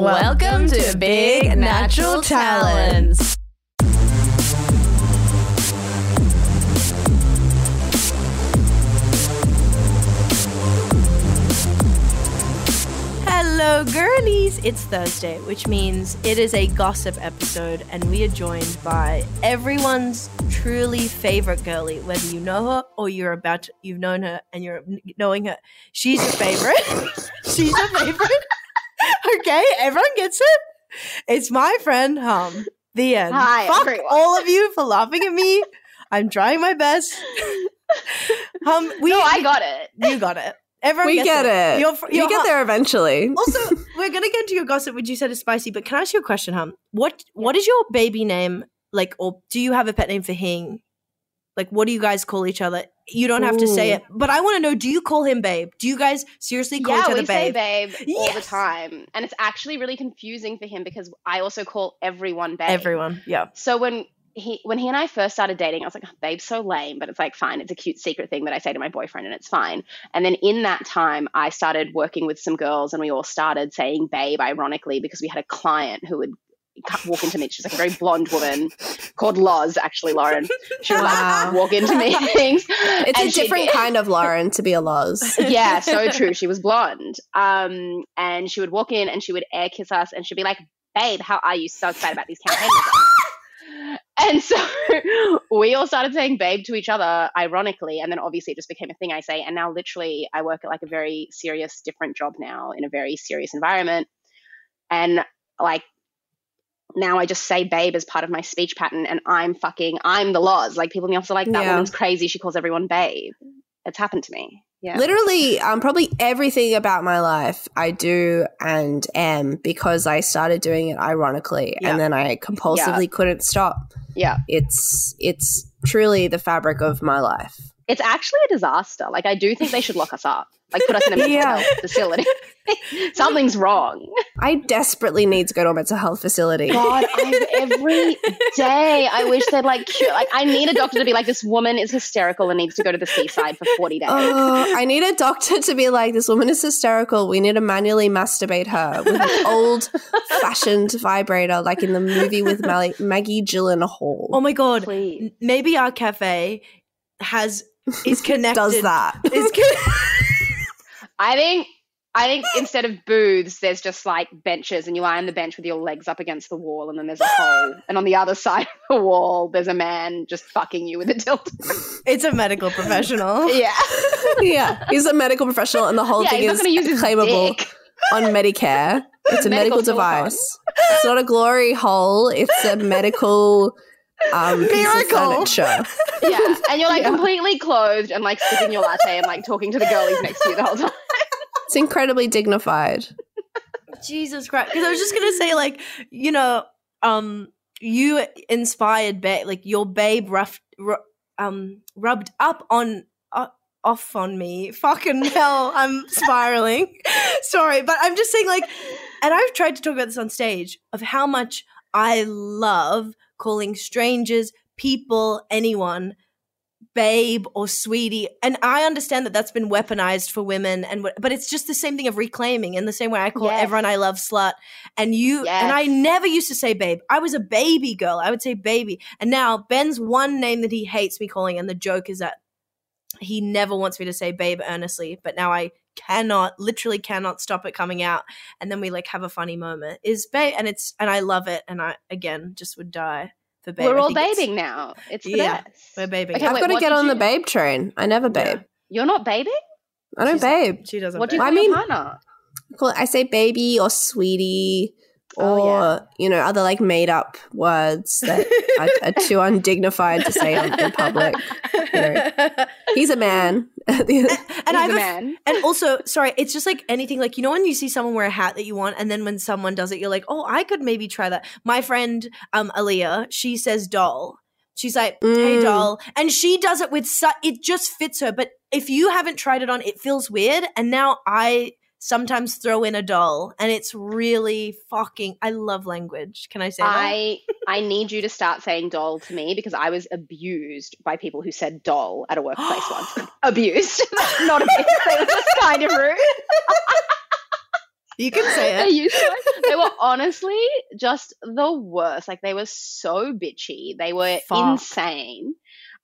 Welcome to Big Natural Talents. Hello, girlies! It's Thursday, which means it is a gossip episode, and we are joined by everyone's truly favorite girlie, whether you know her or you're about to, you've known her and you're knowing her. She's a favorite. She's a favorite. okay, everyone gets it. It's my friend Hum. The end. Hi, Fuck everyone. all of you for laughing at me. I'm trying my best. Hum, we no, I got it. you got it. Everyone we gets get it. You're, fr- you you're get Hum. there eventually. Also, we're gonna get into your gossip, which you said is spicy. But can I ask you a question, Hum? What What is your baby name like, or do you have a pet name for Hing? Like, what do you guys call each other? You don't have to say it, but I want to know: Do you call him babe? Do you guys seriously call yeah, each other we say babe? babe all the time. And it's actually really confusing for him because I also call everyone babe. Everyone, yeah. So when he when he and I first started dating, I was like, oh, babe's so lame, but it's like fine, it's a cute secret thing that I say to my boyfriend and it's fine. And then in that time I started working with some girls and we all started saying babe ironically because we had a client who would walk into me. She's like a very blonde woman called Loz, actually, Lauren. She would Wow. like walk into meetings. It's a different kind of Lauren to be a Loz. yeah, so true. She was blonde. Um, and she would walk in and she would air kiss us and she'd be like, Babe, how are you? So excited about these campaigns. and so we all started saying babe to each other, ironically. And then obviously it just became a thing I say. And now literally I work at like a very serious, different job now in a very serious environment. And like, now I just say babe as part of my speech pattern, and I'm fucking, I'm the Loz. Like people in the office are like, that Yeah. woman's crazy. She calls everyone babe. It's happened to me. Yeah. Literally, um, probably everything about my life I do and am because I started doing it ironically, Yeah. and then I compulsively couldn't stop. Yeah. It's it's truly the fabric of my life. It's actually a disaster. Like I do think they should lock us up. Like put us in a mental Yeah. health facility. Something's wrong. I desperately need to go to a mental health facility. God, I, every day I wish they'd like cure. Like I need a doctor to be like, this woman is hysterical and needs to go to the seaside for forty days. Oh, I need a doctor to be like, this woman is hysterical. We need to manually masturbate her with an old fashioned vibrator, like in the movie with Mally- Maggie Gyllenhaal. Oh my god! Please. Maybe our cafe has is connected. Does that. Is con- I think. I think instead of booths, there's just like benches, and you lie on the bench with your legs up against the wall, and then there's a hole, and on the other side of the wall, there's a man just fucking you with a dildo. it's a medical professional. yeah, yeah, he's a medical professional, and the whole yeah. thing He's is going to use his claimable dick. on Medicare. It's a medical, Medical silicone. device. It's not a glory hole. It's a medical um, piece of Miracle. furniture. Yeah, and you're like Yeah. completely clothed and like sipping your latte and like talking to the girlies next to you the whole time. It's incredibly dignified. Jesus Christ! Because I was just gonna say, like, you know, um, you inspired babe, like your babe rough, ru- um, rubbed up on. Uh, off on me fucking hell i'm spiraling sorry but i'm just saying like and i've tried to talk about this on stage of how much i love calling strangers people anyone babe or sweetie. And i understand that that's been weaponized for women and but it's just the same thing of reclaiming in the same way i call Yes. everyone i love slut. And you and i never used to say babe. I was a baby girl. I would say baby. And now ben's one name that he hates me calling and the joke is that he never wants me to say babe earnestly but now i cannot literally cannot stop it coming out and then we like have a funny moment is babe and it's and i love it and i again just would die for babe We're all think it's- babing now. It's the Yeah, best. we're babing Okay, I've wait, got to get did on the you- babe train. I never babe. Yeah. You're not babing? I don't She's- babe. she doesn't What do you babe. I call your mean- partner? Call- I say baby or sweetie or Oh, yeah. you know other like made up words that are, are too undignified to say in, public. He's a man. and He's I a have a f- man. and also sorry it's just like anything like you know when you see someone wear a hat that you want and then when someone does it you're like oh i could maybe try that my friend um Aaliyah she says doll she's like hey Mm. doll and she does it with su- it just fits her but if you haven't tried it on it feels weird and now i sometimes throw in a doll and it's really fucking I love language. Can I say that? I I need you to start saying doll to me because I was abused by people who said doll at a workplace once. Abused, not abused. They were just kind of rude. You can say They it. they were honestly just the worst. Like they were so bitchy. They were Fuck. insane.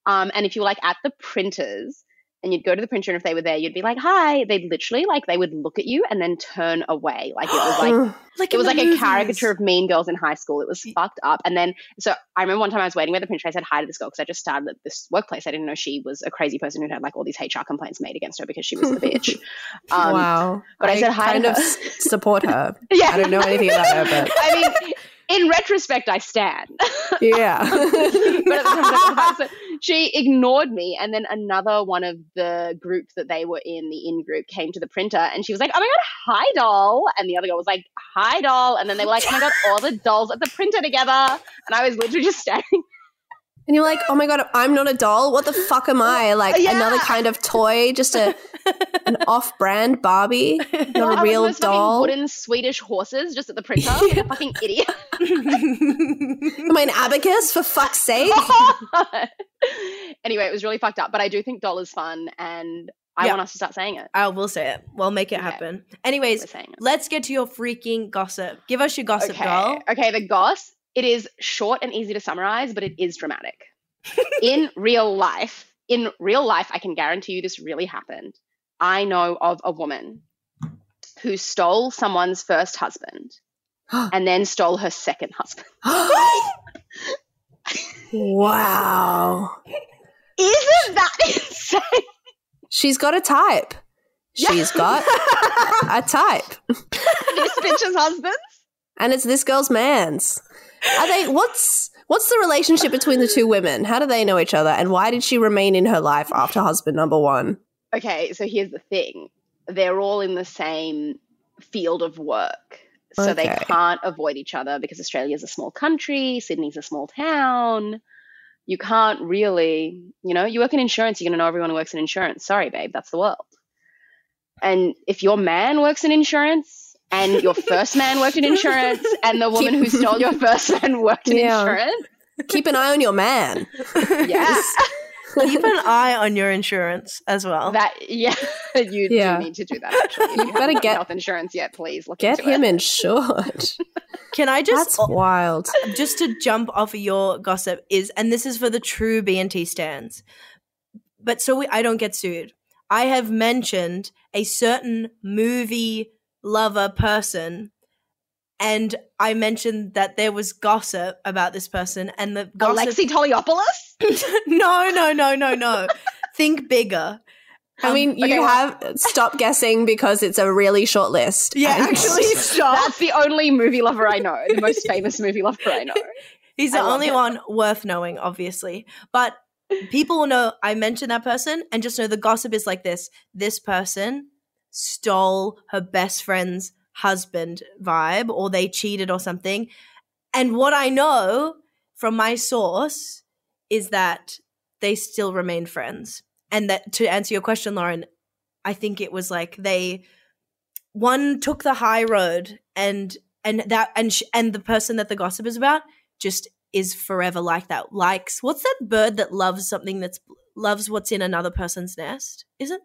Um, and if you were like at the printers and you'd go to the printer and if they were there, you'd be like, "Hi." They'd literally like they would look at you and then turn away. Like it was like Like it was like movies. a caricature of Mean Girls in high school. It was fucked up. And then, so I remember one time I was waiting with the printer. I said hi to this girl because I just started at this workplace. I didn't know she was a crazy person who had like all these HR complaints made against her because she was the bitch. Um, wow. but I said hi to kind of her. support her. Yeah. I don't know anything about her, but I mean, in retrospect, I stand. yeah. but she ignored me, and then another one of the group that they were in, the in group, came to the printer, and she was like, "Oh my god, hi doll," and the other girl was like, "Hi doll," and then they were like, "Oh my god, all the dolls at the printer together," and I was literally just standing. And you're like, oh my god, I'm not a doll. What the fuck am I? Like Yeah. another kind of toy, just a an off-brand Barbie, I not a real doll. wooden Swedish horses just at the printer, like a fucking idiot. Am I an abacus for fuck's sake? anyway, it was really fucked up, but I do think doll is fun, and I Yeah. want us to start saying it. I will say it. We'll make it Okay. happen. Anyways, let's get to your freaking gossip. Give us your gossip, okay. doll. Okay, the goss. It is short and easy to summarize, but it is dramatic. in real life, in real life, I can guarantee you this really happened. I know of a woman who stole someone's first husband and then stole her second husband. wow. Isn't that insane? She's got a type. Yeah. She's got a type. this bitch's husbands? And it's this girl's man's. Are they what's what's the relationship between the two women? How do they know each other? And why did she remain in her life after husband number one? Okay, so here's the thing. They're all in the same field of work. So they can't avoid each other because Australia's a small country, Sydney's a small town. You can't really, you know, you work in insurance, you're going to know everyone who works in insurance. Sorry, babe, that's the world. And if your man works in insurance and your first man worked in insurance and the woman who stole your first man worked in Yeah. insurance, Keep an eye on your man. yeah. Keep an eye on your insurance as well. That yeah, you Yeah. do need to do that. Actually, if you, better haven't got get- health insurance yet. Please look Get into him it. insured. Can I just That's wild. Uh, just to jump off of your gossip is and this is for the true BNT stands. But so we, I don't get sued. I have mentioned a certain movie lover person and I mentioned that there was gossip about this person and the gossip Alexei Toliopoulos. No, no, no, no, no. Think bigger. I Um, mean, you okay, have stop guessing because it's a really short list. Yeah, And- actually stop. That's the only movie lover I know. The most famous movie lover I know. He's the I love only him. one worth knowing, obviously. But people will know I mentioned that person and just know the gossip is like this. This person stole her best friend's husband vibe, or they cheated or something. And what I know from my source is that they still remain friends. And that to answer your question, Lauren, I think it was like they one took the high road and and that and sh- and the person that the gossip is about just is forever like that. Likes what's that bird that loves something that's loves what's in another person's nest? Isn't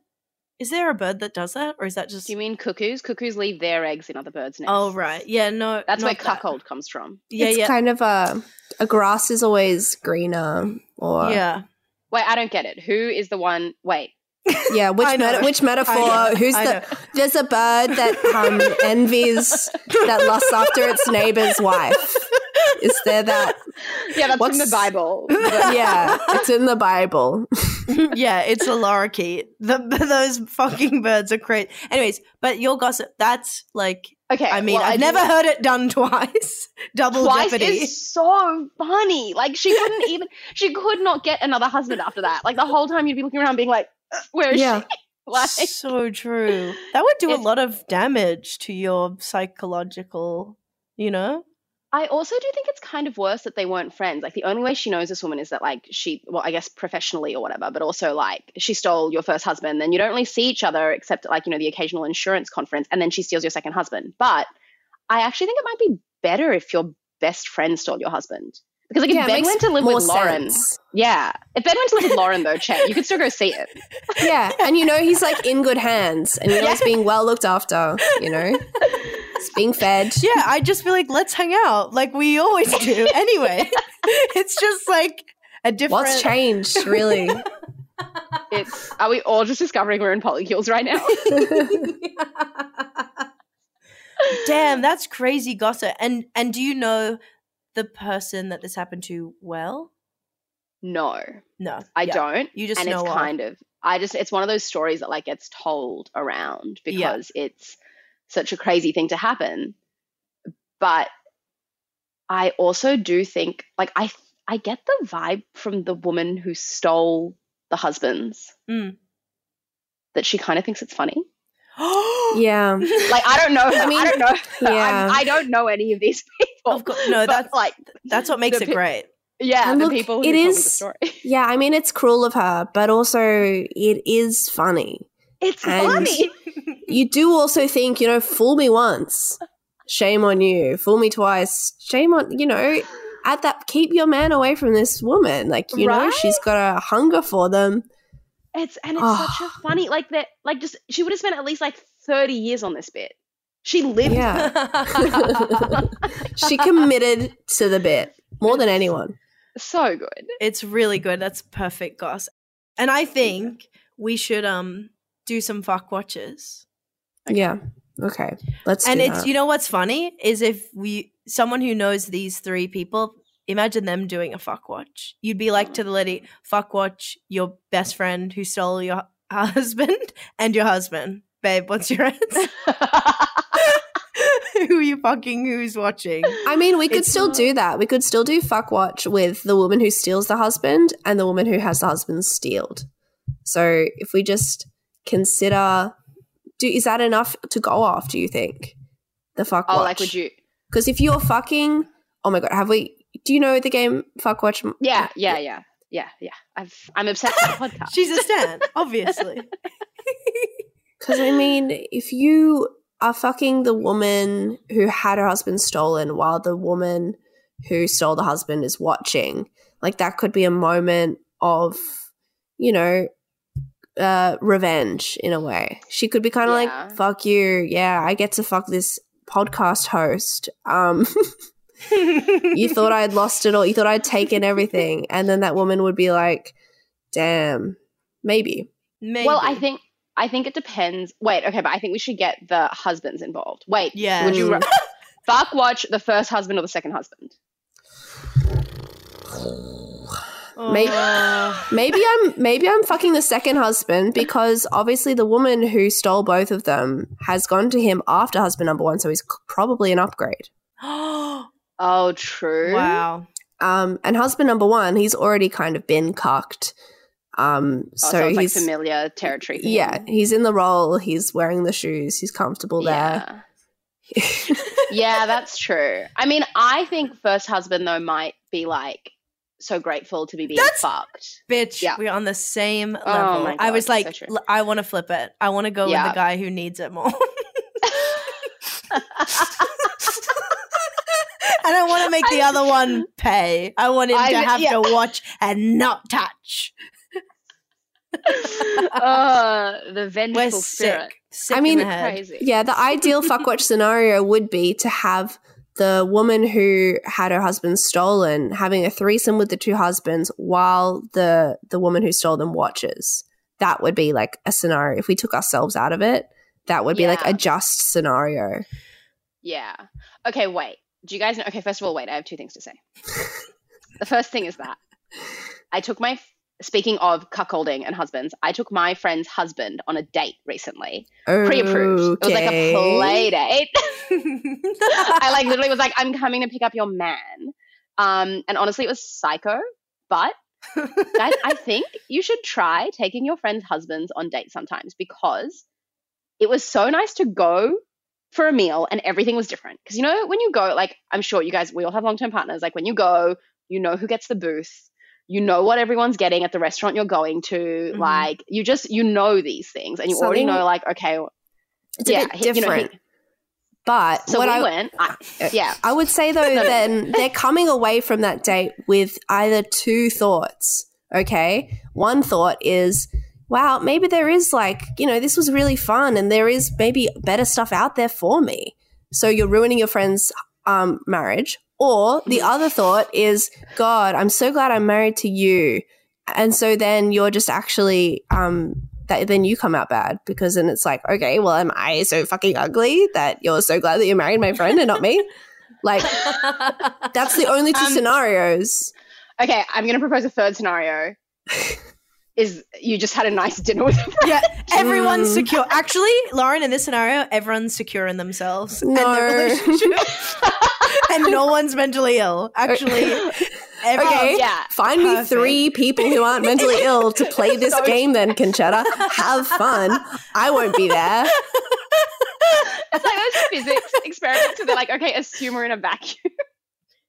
is there a bird that does that, or is that just? Do you mean cuckoos? Cuckoos leave their eggs in other birds' nests. oh right, yeah, no, That's where not that. cuckold comes from. Yeah, it's yeah, kind of a a grass is always greener or yeah. Wait, I don't get it. Who is the one? Wait, yeah which meta- which metaphor who's the there's a bird that um envies that lusts after its neighbor's wife is there that yeah, that's What's- in the Bible. yeah it's in the bible yeah, it's a lorikeet. The, those fucking birds are crazy. Anyways, but your gossip, that's like, Okay, I mean, well, I've do- never heard it done twice. Double Twice jeopardy. is so funny. Like she couldn't even. She could not get another husband after that. Like the whole time you'd be looking around, being like, "Uh, "Where is Yeah. she?" Like, so true. That would do a lot of damage to your psychological, you know? I also do think it's kind of worse that they weren't friends. Like the only way she knows this woman is that like she, well, I guess professionally or whatever, but also like she stole your first husband. Then you don't really see each other except like you know the occasional insurance conference, and then she steals your second husband. But I actually think it might be better if your best friend stole your husband Because like if Yeah, it Ben went to live with Lauren, sense. yeah, if Ben went to live with Lauren though, check, you could still go see it. Yeah, and you know he's like in good hands, and you know he's being well looked after. You know, he's being fed. Yeah, I just feel like let's hang out like we always do. Anyway, it's just like a different. What's changed, really? It's are we all just discovering we're in polycules right now? Damn, that's crazy gossip. And and do you know the person that this happened to well? No, No, I Yeah. don't. You just and know it's kind of I just it's one of those stories that like gets told around Yeah. because it's such a crazy thing to happen. But I also do think like I I get the vibe from the woman who stole the husbands Mm. that she kind of thinks it's funny. Yeah, Like I don't know her. I, I mean, don't know. Her. yeah. I'm, I don't know any of these people. Of course, no, that's like that's what makes the it pe- great. yeah, And the look, people who it told the story. yeah. I mean, it's cruel of her, but also it is funny. It's And- funny. You do also think, you know, fool me once, shame on you. Fool me twice, shame on you know. At that, keep your man away from this woman. Like you know, she's got a hunger for them. It's and it's Oh. such a funny like that like just she would have spent at least like 30 years on this bit. She lived Yeah, she committed to the bit more than anyone. so good. it's really good. That's perfect, Goss. And I think we should um do some fuck watches. Yeah. Okay. Let's. and do it's that. you know what's funny is if we someone who knows these three people imagine them doing a fuck watch you'd be like to the lady fuck watch your best friend who stole your husband and your husband babe what's your answer who are you fucking who's watching I mean, we could It's still not- do that. We could still do fuck watch with the woman who steals the husband and the woman who has the husband stealed. So if we just consider, do is that enough to go off? Do you think the fuck oh, watch? like would you Because if you're fucking, oh my god, have we? Do you know the game fuck watch? Yeah, yeah, yeah. Yeah, yeah. I've I'm obsessed with the podcast. she's a stan obviously Because I mean, if you are fucking the woman who had her husband stolen while the woman who stole the husband is watching, like that could be a moment of, you know, uh, revenge in a way. She could be kind of Yeah. like, "Fuck you, yeah, I get to fuck this podcast host." Um, you thought I'd lost it all. You thought I'd taken everything, and then that woman would be like, "Damn, maybe." Maybe. Well, I think I think it depends. Wait, okay, but I think we should get the husbands involved. Wait, yeah would you ra- fuck watch the first husband or the second husband? Maybe- Oh. Maybe I'm maybe I'm fucking the second husband because obviously the woman who stole both of them has gone to him after husband number one, so he's probably an upgrade. Oh, true. wow Um, and husband number one, he's already kind of been cucked. Um, Oh, so, so, it's like he's familiar territory. For yeah, he's in the role. He's wearing the shoes. He's comfortable there. Yeah. yeah, that's true. I mean, I think first husband though might be like so grateful to be being That's- fucked. bitch Yeah. we're on the same Oh level my i was like so true. l- i want to flip it i want to go with the guy who needs it more and I want to make the other one pay. I want him I- to have yeah. to watch and not touch. uh, the vengeful We're spirit. sick. Sick I mean, in the head. Crazy. Yeah, the ideal fuck watch scenario would be to have the woman who had her husband stolen having a threesome with the two husbands while the the woman who stole them watches. That would be like a scenario. If we took ourselves out of it, that would be like a just scenario. Yeah. Okay, wait. Do you guys know? Okay, first of all, wait. I have two things to say. the first thing is that I took my. Speaking of cuckolding and husbands, I took my friend's husband on a date recently, pre-approved. It was like a play date. I like literally was like, "I'm coming to pick up your man," um, and honestly, it was psycho. But guys, I think you should try taking your friends' husbands on dates sometimes because it was so nice to go for a meal and everything was different. Because you know, when you go, like I'm sure you guys, we all have long term partners. Like when you go, you know who gets the booth, you know what everyone's getting at the restaurant you're going to. Mhm. Like you just you know these things, and you already know, like okay, It's a yeah, bit he- you know, he- different. But So we I went. I, yeah. I would say though, then they're coming away from that date with either two thoughts. Okay. One thought is, wow, maybe there is like, you know, this was really fun and there is maybe better stuff out there for me. So you're ruining your friend's um, marriage. Or the other thought is, God, I'm so glad I'm married to you. And so then you're just actually, um, that then you come out bad because then it's like, okay, well, am I so fucking ugly that you're so glad that you married my friend and not me? Like, that's the only two Um, scenarios. Okay, I'm going to propose a third scenario. is you just had a nice dinner with a yeah, everyone's Mm. secure. Actually, Lauren, in this scenario, everyone's secure in themselves and their relationship, and no one's mentally ill. Actually, everyone- Okay, yeah, find me three people who aren't mentally ill to play this So- game then, Concetta. Have fun. I won't be there. It's like those physics experiments where they're like, okay, assume we're in a vacuum.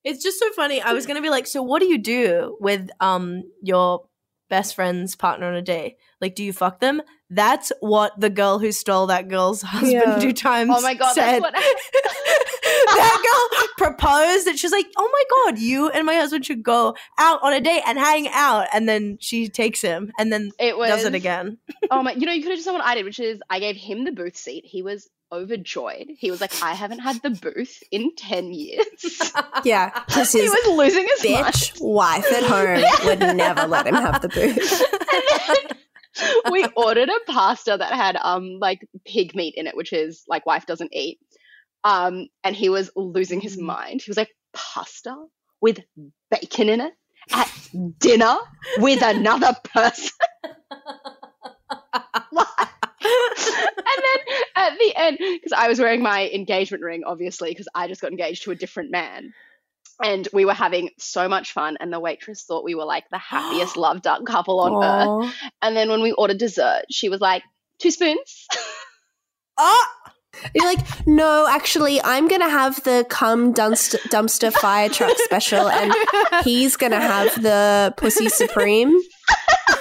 It's just so funny. I was gonna be like, so what do you do with um your best friend's partner on a day? Like, do you fuck them? That's what the girl who stole that girl's husband Yeah. two times. Oh my god, said. that's what that girl proposed and she's like, "Oh my god, you and my husband should go out on a date and hang out." And then she takes him and then it was. does it again. Oh my, you know, you could have just done what I did, which is I gave him the booth seat. He was overjoyed. He was like, I haven't had the booth in 10 years. Yeah, because he his was losing his mind. bitch wife at home would never let him have the booth. we ordered a pasta that had um like pig meat in it, which is like wife doesn't eat. Um, and he was losing his Mm. mind. He was like, pasta with bacon in it at dinner with another person. And then at the end, because I was wearing my engagement ring, obviously, because I just got engaged to a different man. And we were having so much fun, and the waitress thought we were like the happiest love duck couple on earth. And then when we ordered dessert, she was like, two spoons. oh, You're like, no, actually, I'm gonna have the cum dumpster, dumpster fire truck special, and he's gonna have the pussy supreme.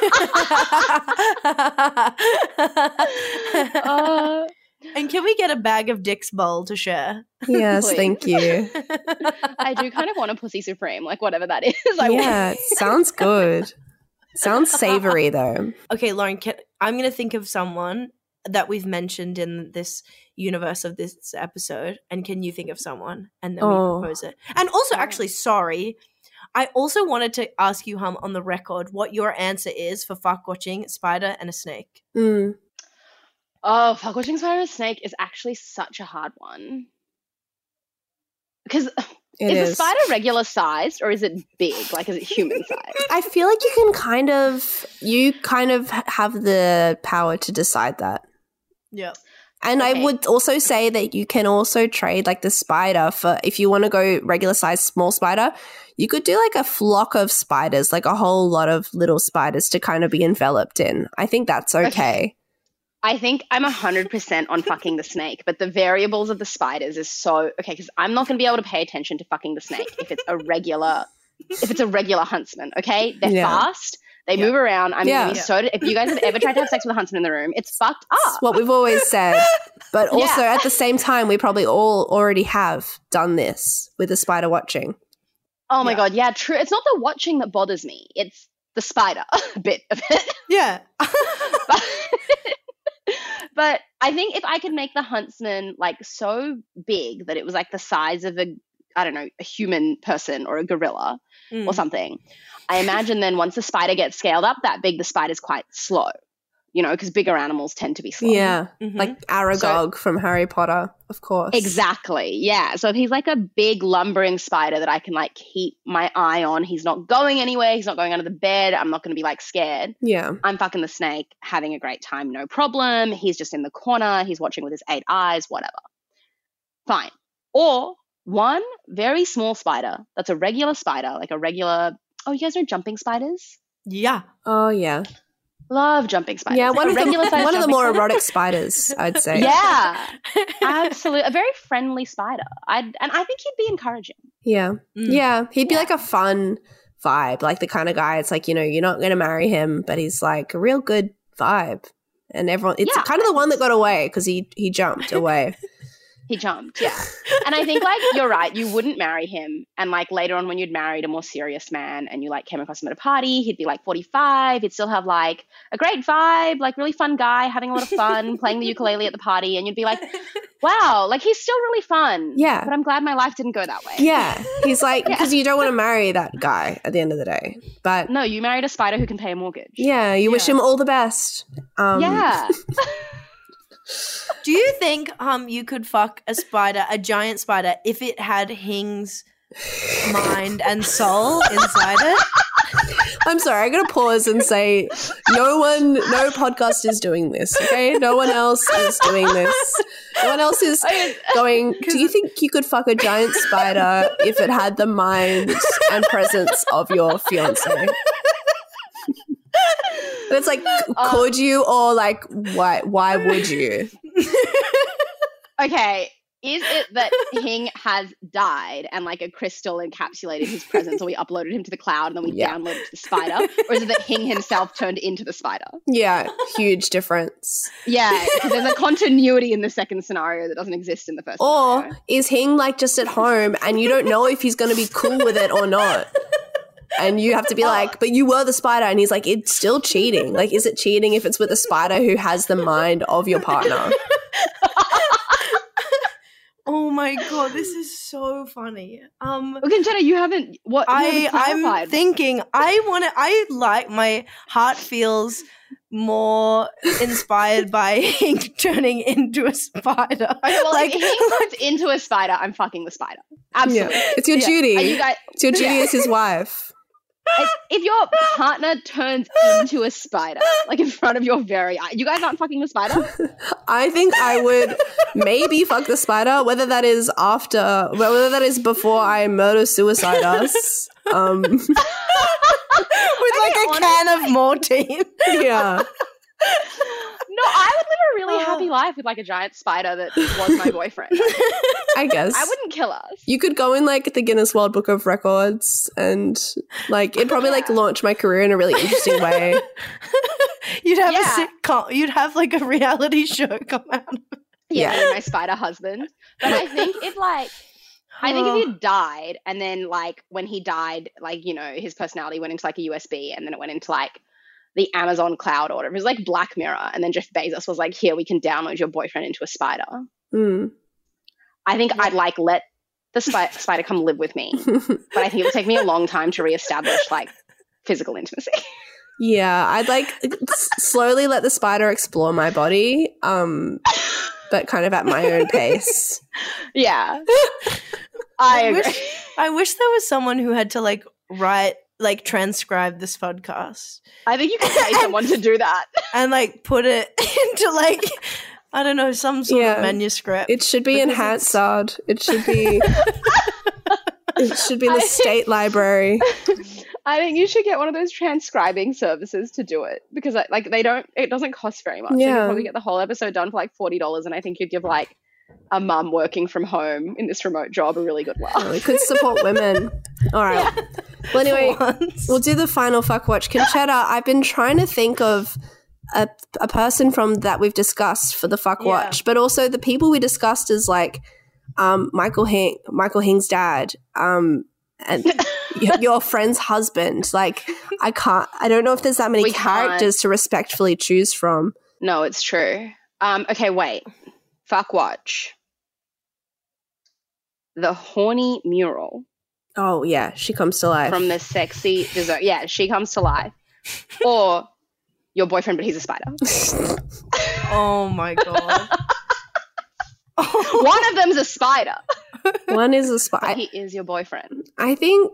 Uh, and can we get a bag of Dick's Bowl to share? Yes, thank you. I do kind of want a pussy supreme, like whatever that is. I yeah, it sounds good. Sounds savory though. okay, Lauren, can, I'm going to think of someone that we've mentioned in this universe of this episode, and can you think of someone, and then Oh. we propose it? And also, actually, sorry, I also wanted to ask you, Hum, on the record, what your answer is for fuck watching spider and a snake. Mm. Oh, fuck, watching Spider and Snake is actually such a hard one. Because It is is. the spider regular sized or is it big? Like, is it human sized? I feel like you can kind of, you kind of have the power to decide that. Yeah. And I would also say that you can also trade like the spider for if you want to go regular size small spider, you could do like a flock of spiders, like a whole lot of little spiders to kind of be enveloped in. I think that's Okay. okay. I think I'm 100% on fucking the snake, but the variables of the spiders is so okay because I'm not going to be able to pay attention to fucking the snake if it's a regular if it's a regular huntsman, okay? They're Yeah. fast, they Yeah. move around. I'm Yeah. going to so if you guys have ever tried to have sex with a huntsman in the room, it's fucked It's up. what we've always said. But also Yeah. at the same time, we probably all already have done this with the spider watching. Oh my Yeah. god, yeah, true. It's not the watching that bothers me. It's the spider bit of it. Yeah. but, but I think if I could make the huntsman like so big that it was like the size of a I don't know, a human person or a gorilla Mm. or something, I imagine then once the spider gets scaled up that big, the spider's quite slow. You know, because bigger animals tend to be slow. Yeah. Mhm. Like Aragog from Harry Potter, of course. Exactly. Yeah. So if he's like a big lumbering spider that I can like keep my eye on, he's not going anywhere, he's not going under the bed, I'm not going to be like scared. Yeah. I'm fucking the snake, having a great time, no problem. He's just in the corner, he's watching with his eight eyes, whatever. Fine. Or one very small spider that's a regular spider, like a regular. Oh, you guys know jumping spiders? yeah. Oh yeah. Love jumping spiders. Yeah, one a of the one of the more spider. erotic spiders, I'd say. Yeah, absolutely. A very friendly spider. I'd, and I think he'd be encouraging. Yeah. Mm. Yeah. He'd be Yeah. like a fun vibe, like the kind of guy. It's like you know you're not going to marry him, but he's like a real good vibe, and everyone. It's Yeah. kind of the one that got away because he he jumped away. He jumped, yeah. And I think like you're right, you wouldn't marry him. And like later on when you'd married a more serious man and you like came across him at a party, he'd be like 45, he'd still have like a great vibe, like really fun guy, having a lot of fun, playing the ukulele at the party, and you'd be like, Wow, like he's still really fun. Yeah. But I'm glad my life didn't go that way. Yeah, he's like Yeah. because you don't want to marry that guy at the end of the day. But No, you married a spider who can pay a mortgage. yeah, you wish him all the best. Um, yeah. Do you think um you could fuck a spider, a giant spider, if it had Hing's mind and soul inside it? I'm sorry, I'm gonna pause and say no one, no podcast is doing this. Okay, no one else is doing this. No one else is going. Do you think you could fuck a giant spider if it had the mind and presence of your fiance? And it's like, Uh, could you or like, why? Why would you? Okay, is it that Hing has died and like a crystal encapsulated his presence, or we uploaded him to the cloud and then we Yeah. downloaded the spider, or is it that Hing himself turned into the spider? Yeah, huge difference. Yeah, because there's a continuity in the second scenario that doesn't exist in the first. Or scenario. is Hing like just at home and you don't know if he's going to be cool with it or not? And you have to be like, but you were the spider. And he's like, it's still cheating. Like, is it cheating if it's with a spider who has the mind of your partner? Oh my god, this is so funny. Um Okay, Jenna, you haven't what you I haven't I'm thinking I want to I like my heart feels more inspired by Hing turning into a spider. Okay, well, like, if Hing turns into a spider, I'm fucking the spider. Absolutely. Yeah. It's your Yeah. duty. Are you guys? it's your duty Yeah. as his wife. If your partner turns into a spider, like in front of your very eye, you guys aren't fucking the spider. I think I would maybe fuck the spider, whether that is after, whether that is before I murder suicide us. Um, with like a can of Mortein. yeah. No, I would live a really Oh. happy life with like a giant spider that was my boyfriend. I guess. I wouldn't kill us. You could go in like the Guinness World Book of Records and like it'd probably like Yeah. launch my career in a really interesting way. You'd have Yeah. a sitcom. You'd have like a reality show come out. Yeah, Yeah. my spider husband. But I think if like I think if you died and then like when he died, like, you know, his personality went into like a USB and then it went into like the Amazon cloud order. It was like Black Mirror. And then Jeff Bezos was like, here we can download your boyfriend into a spider. Mm. I think I'd like let the spi- spider come live with me. But I think it would take me a long time to reestablish like physical intimacy. yeah, I'd like s- slowly let the spider explore my body, um, but kind of at my own pace. yeah. I I agree. wish- I wish there was someone who had to like write, like transcribe this podcast I think you can pay someone to do that. and like put it into like I don't know some sort Yeah. of manuscript. It should be in Hansard. It should be. it should be in the I- state library. I think you should get one of those transcribing services to do it because like they don't it doesn't cost very much. You Yeah. could probably get the whole episode done for like forty dollars and I think you'd give like a mum working from home in this remote job a really good laugh. We could support women. All right. Well, anyway, We'll do the final fuck watch. Concetta, I've been trying to think of a, a person from that we've discussed for the fuck Yeah. watch, but also the people we discussed is like um, Michael Hing, Michael Hing's dad, um, and your friend's husband. Like, I can't. I don't know if there's that many We can't. characters to respectfully choose from. No, it's true. Um, okay, wait. Fuck watch. The horny mural Oh yeah, she comes to life. from the sexy dessert. Yeah, she comes to life. Or your boyfriend, but he's a spider. oh my god. One of them's a spider. One is a spider. he is your boyfriend. I think.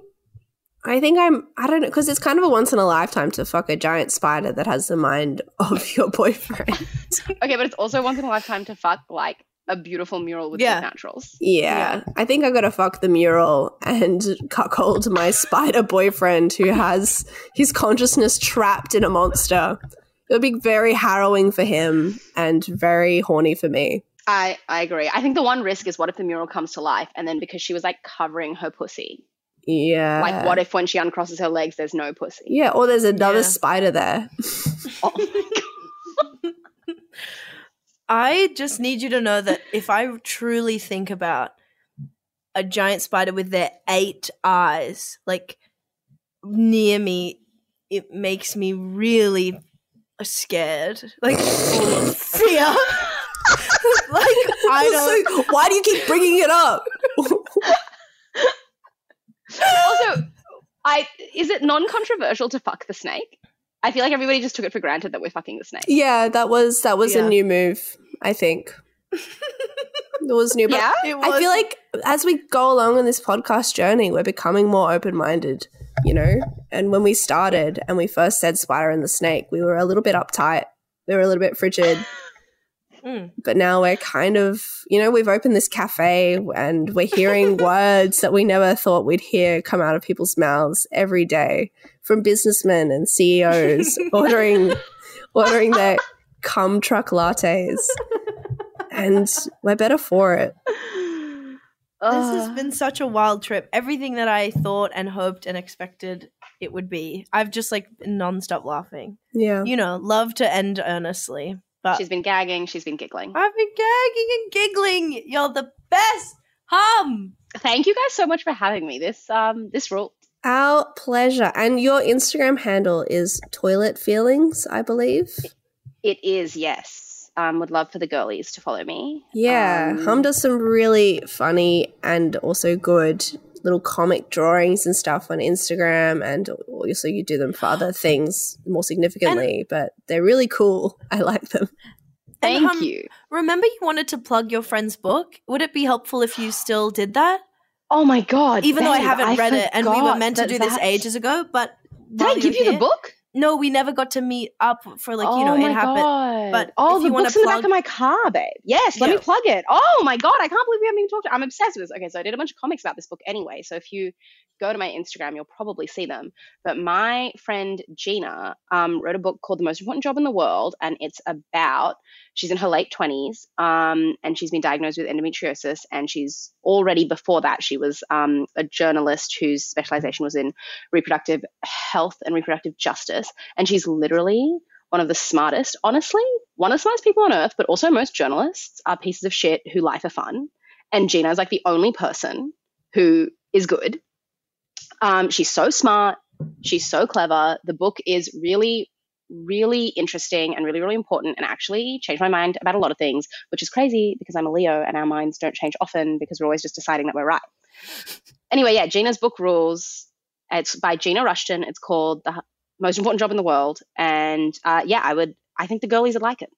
I think I'm. I don't know because it's kind of a once in a lifetime to fuck a giant spider that has the mind of your boyfriend. Okay, but it's also once in a lifetime to fuck like a beautiful mural with Yeah. yeah. naturals. Yeah, I think I gotta fuck the mural and cuckold my spider boyfriend who has his consciousness trapped in a monster. It would be very harrowing for him and very horny for me. I I agree. I think the one risk is what if the mural comes to life and then because she was like covering her pussy. Yeah. Like what if when she uncrosses her legs there's no pussy? Yeah, or there's another Yeah. spider there. Oh my god. I just need you to know that if I truly think about a giant spider with their eight eyes, like near me, it makes me really scared, like fear. like I don't. So why do you keep bringing it up? Also, I is it non-controversial to fuck the snake? I feel like everybody just took it for granted that we're fucking the snake. yeah, that was that was Yeah. a new move. I think it was new. But Yeah, It I feel like as we go along on this podcast journey, we're becoming more open minded, you know? And when we started and we first said spider and the snake, we were a little bit uptight. We were a little bit frigid. Mm. But now we're kind of, you know, we've opened this cafe and we're hearing words that we never thought we'd hear come out of people's mouths every day from businessmen and CEOs ordering ordering their cum truck lattes. And we're better for it. This has been such a wild trip. Everything that I thought and hoped and expected it would be. I've just like been nonstop laughing. Yeah. You know, love to end earnestly. But She's been gagging. She's been giggling. I've been gagging and giggling. You're the best. Hum. Thank you guys so much for having me. This um this rule. Our pleasure. And your Instagram handle is toilet feelings, I believe. It is yes. Um, would love for the girlies to follow me. Yeah. Um, Hum does some really funny and also good little comic drawings and stuff on Instagram. And also, you do them for other things more significantly, but they're really cool. I like them. Thank hum- you. Remember you wanted to plug your friend's book? Would it be helpful if you still did that? Oh my god! Even though I haven't read it and we were meant to that do this that- ages ago, but Did I give you're you the book? No, we never got to meet up for like, oh you know, oh my it happened. god! but oh, the book's in the back of my car, babe. Yes, let me plug it. Oh my god! I can't believe we haven't even talked. I'm obsessed with this. Okay, so I did a bunch of comics about this book anyway. So if you go to my Instagram, you'll probably see them. But my friend Gina um, wrote a book called The Most Important Job in the World, and it's about she's in her late 20s um, and she's been diagnosed with endometriosis. And she's already before that, she was um, a journalist whose specialization was in reproductive health and reproductive justice. And she's literally one of the smartest, honestly, one of the smartest people on earth, but also most journalists are pieces of shit who lie for fun. And Gina is like the only person who is good. Um, she's so smart. She's so clever. The book is really, really interesting and really, really important and actually changed my mind about a lot of things, which is crazy because I'm a Leo and our minds don't change often because we're always just deciding that we're right. Anyway, yeah, Gina's book rules. It's by Gina Rushton. It's called The Most Important Job in the World. And uh, yeah, I would, I think the girlies would like it.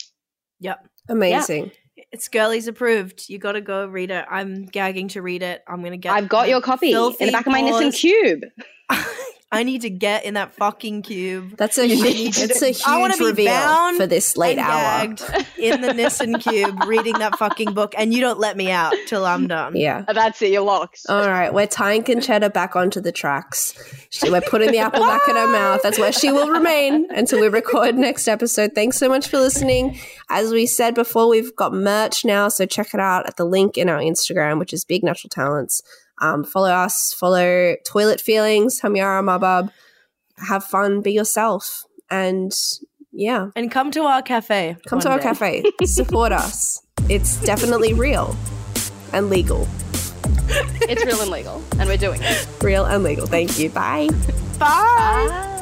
Yep. Amazing. It's girlies approved. You got to go read it. I'm gagging to read it. I'm going to get I've got your copy in the back of my Nissan. Cube. I need to get in that fucking cube. That's a You huge, need to- it's a I wanna huge be reveal bound for this late and hour. gagged in the Nissan cube reading that fucking book, and you don't let me out till I'm done. Yeah. That's it, you're locked. All right, we're tying Concetta back onto the tracks. She, we're putting the apple back in her mouth. That's where she will remain until we record next episode. Thanks so much for listening. As we said before, we've got merch now, so check it out at the link in our Instagram, which is Big Natural Talents. Um, follow us, follow Toilet Feelings, Humyara Mahbub. Have fun, be yourself, and yeah, And come to our cafe. come to our day. cafe. Support us. It's definitely real and legal. It's real and legal, and we're doing it. Real and legal. Thank you. Bye. Bye. Bye.